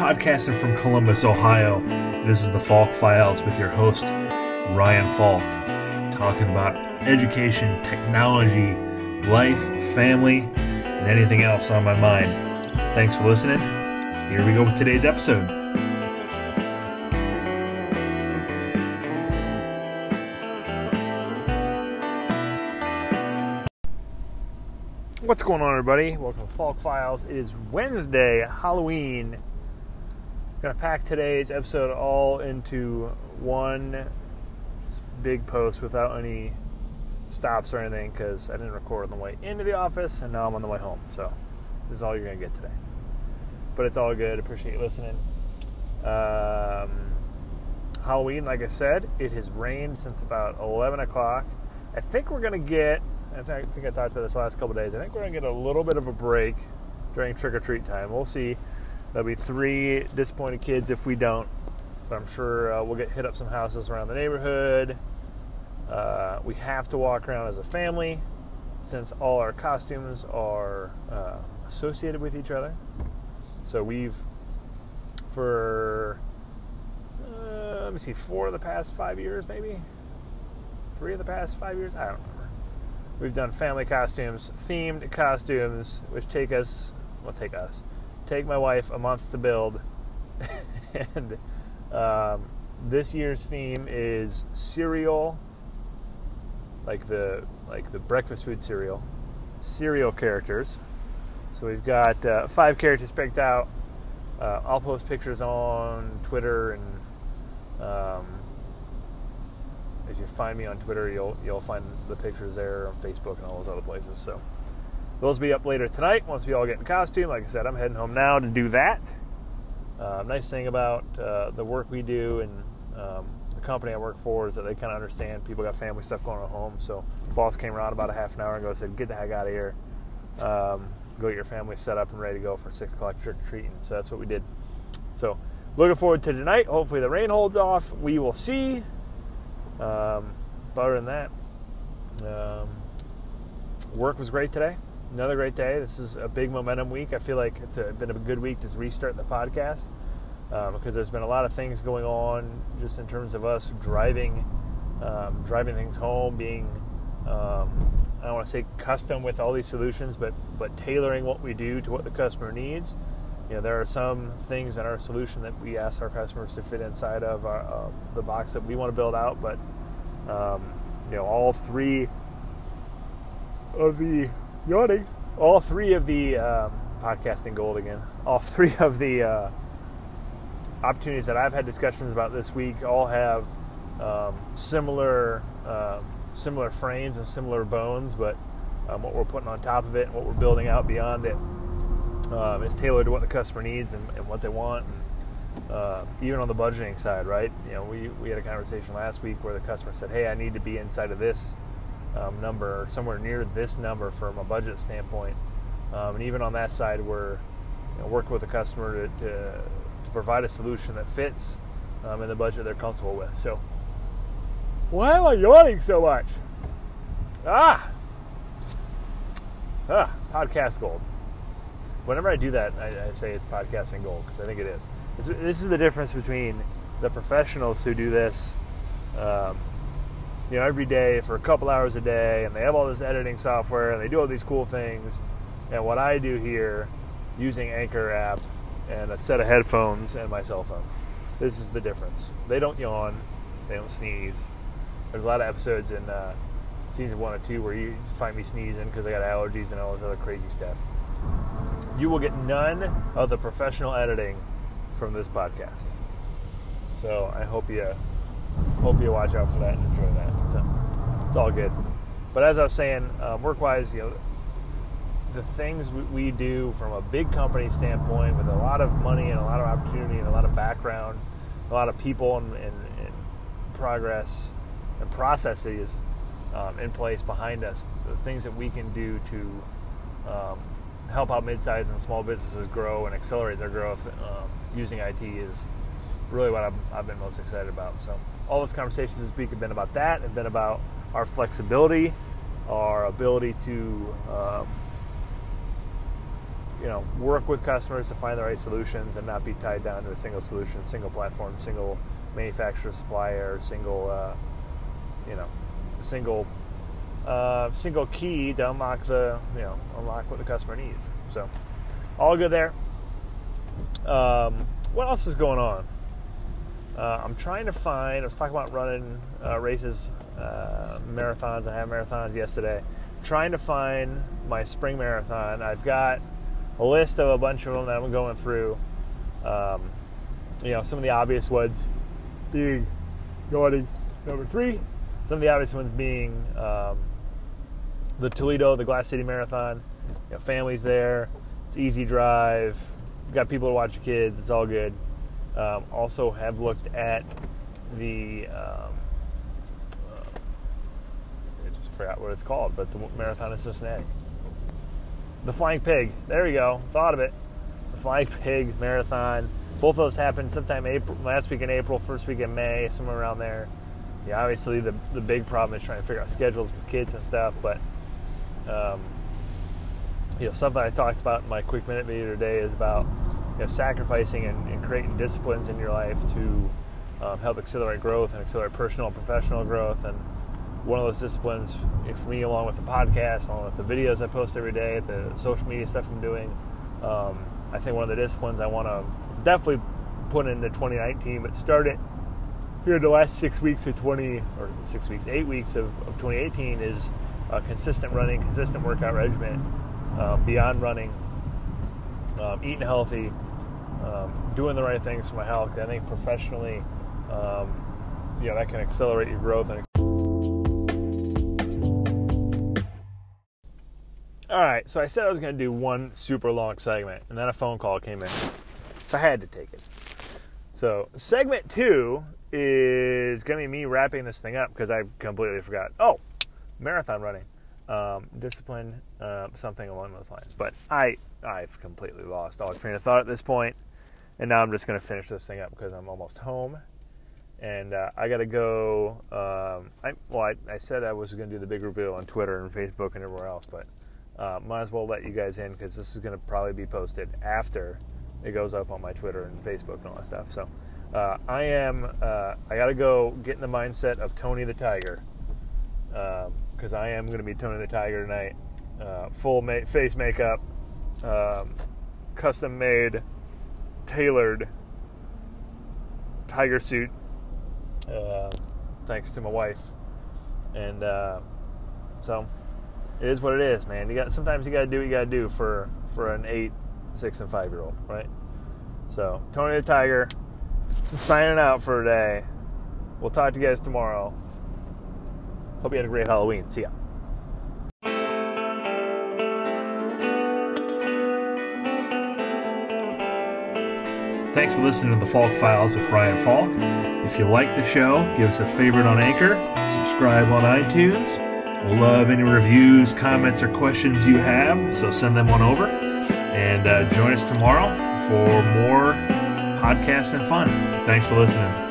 podcasting from Columbus, Ohio. This is the Falk Files with your host, Ryan Falk, talking about education, technology, life, family, and anything else on my mind. Thanks for listening. Here we go with today's episode. What's going on, everybody? Welcome to Falk Files. It is Wednesday, Halloween. Gonna pack today's episode all into one big post without any stops or anything because I didn't record on the way into the office and now I'm on the way home. So this is all you're gonna get today. But it's all good. Appreciate you listening. Um, Halloween, like I said, it has rained since about 11 o'clock. I think we're gonna get. I think I talked about this last couple days. I think we're gonna get a little bit of a break during trick or treat time. We'll see. There'll be three disappointed kids if we don't. But I'm sure uh, we'll get hit up some houses around the neighborhood. Uh, we have to walk around as a family since all our costumes are uh, associated with each other. So we've, for, uh, let me see, four of the past five years, maybe? Three of the past five years? I don't remember. We've done family costumes, themed costumes, which take us, well, take us, take my wife a month to build. and um, this year's theme is cereal like the like the breakfast food cereal, cereal characters. So we've got uh, five characters picked out. Uh, I'll post pictures on Twitter, and um, if you find me on Twitter, you'll you'll find the pictures there on Facebook and all those other places. So those will be up later tonight once we all get in costume. Like I said, I'm heading home now to do that. Uh, nice thing about uh, the work we do and um, the company I work for is that they kind of understand people got family stuff going on at home. So the boss came around about a half an hour ago and said, "Get the heck out of here. Um, go get your family set up and ready to go for six o'clock trick or treating." So that's what we did. So looking forward to tonight. Hopefully the rain holds off. We will see. Um, but other than that, um, work was great today. Another great day. This is a big momentum week. I feel like it's a, been a good week to restart the podcast um, because there's been a lot of things going on just in terms of us driving, um, driving things home, being um, I don't want to say custom with all these solutions, but but tailoring what we do to what the customer needs. You know, there are some things in our solution that we ask our customers to fit inside of our, uh, the box that we want to build out, but um, you know, all three of the yawning, all three of the um, podcasting gold again, all three of the uh, opportunities that I've had discussions about this week all have um, similar um, similar frames and similar bones, but um, what we're putting on top of it and what we're building out beyond it um, is tailored to what the customer needs and, and what they want. And, uh, even on the budgeting side, right? You know, we, we had a conversation last week where the customer said, "Hey, I need to be inside of this um, number or somewhere near this number from a budget standpoint." Um, and even on that side, we're you know, working with a customer to, to to provide a solution that fits um, in the budget they're comfortable with. So, why am I yawning so much? Ah, ah, podcast gold. Whenever I do that, I, I say it's podcasting gold because I think it is. It's, this is the difference between the professionals who do this, um, you know, every day for a couple hours a day, and they have all this editing software and they do all these cool things, and what I do here using Anchor app and a set of headphones and my cell phone. This is the difference. They don't yawn, they don't sneeze. There's a lot of episodes in uh, season one or two where you find me sneezing because I got allergies and all this other crazy stuff. You will get none of the professional editing from this podcast. So I hope you hope you watch out for that and enjoy that. So it's all good. But as I was saying, um, work-wise, you know, the things we do from a big company standpoint with a lot of money and a lot of opportunity and a lot of background, a lot of people and, and, and progress and processes um, in place behind us, the things that we can do to um, help out mid-sized and small businesses grow and accelerate their growth um, using IT is really what I've, I've, been most excited about. So all those conversations this week have been about that, have been about our flexibility, our ability to um, you know, work with customers to find the right solutions and not be tied down to a single solution, single platform, single manufacturer, supplier, single, uh, you know, single, uh, single key to unlock the, you know, unlock what the customer needs. So, all good there. Um, what else is going on? Uh, I'm trying to find. I was talking about running uh, races, uh, marathons. I had marathons yesterday. trying to find my spring marathon. I've got a list of a bunch of them that I'm going through. Um, you know, some of the obvious ones being going number three. Some of the obvious ones being um, the Toledo, the Glass City Marathon. You families there. It's easy drive. Got people to watch your kids. It's all good. Um, also, have looked at the. Um, uh, I just forgot what it's called, but the marathon in Cincinnati. The Flying Pig. There we go. Thought of it. The Flying Pig Marathon. Both of those happened sometime April, last week in April, first week in May, somewhere around there. Yeah, obviously the the big problem is trying to figure out schedules with kids and stuff, but um, you know something I talked about in my quick minute video today is about know, sacrificing and, and, creating disciplines in your life to um, help accelerate growth and accelerate personal and professional growth. And one of those disciplines, for me, along with the podcast, along with the videos I post every day, the social media stuff I'm doing, um, I think one of the disciplines I want to definitely put into 2019, but start it here the last six weeks of 20, or six weeks, eight weeks of, of 2018 is a consistent running, consistent workout regimen, um, beyond running, um, eating healthy, um, doing the right things for my health. I think professionally, um, that can accelerate your growth. And all right, so I said I was going to do one super long segment, and then a phone call came in, so I had to take it. So segment two is going to be me wrapping this thing up because I completely forgot. Oh, marathon running, um, discipline, uh, something along those lines. But I I've completely lost all train of thought at this point, and now I'm just going to finish this thing up because I'm almost home, and uh, I got to go. Um, I, well, I, I, said I was going to do the big reveal on Twitter and Facebook and everywhere else, but uh, might as well let you guys in because this is going to probably be posted after it goes up on my Twitter and Facebook and all that stuff. So. Uh, I am. Uh, I got to go get in the mindset of Tony the Tiger because I am going to be Tony the Tiger tonight. Uh, full ma- face makeup, um, custom made, tailored tiger suit, uh, thanks to my wife. And uh, so it is what it is, man. You got sometimes you got to do what you got to do for for an eight, six, and five year old, right? So Tony the Tiger, signing out for today. We'll talk to you guys tomorrow. Hope you had a great Halloween. See ya. Thanks for listening to the Falk Files with Ryan Falk. If you like the show, give us a favorite on Anchor, subscribe on iTunes. Love any reviews, comments, or questions you have, so send them on over. And uh, join us tomorrow for more podcasts and fun. Thanks for listening.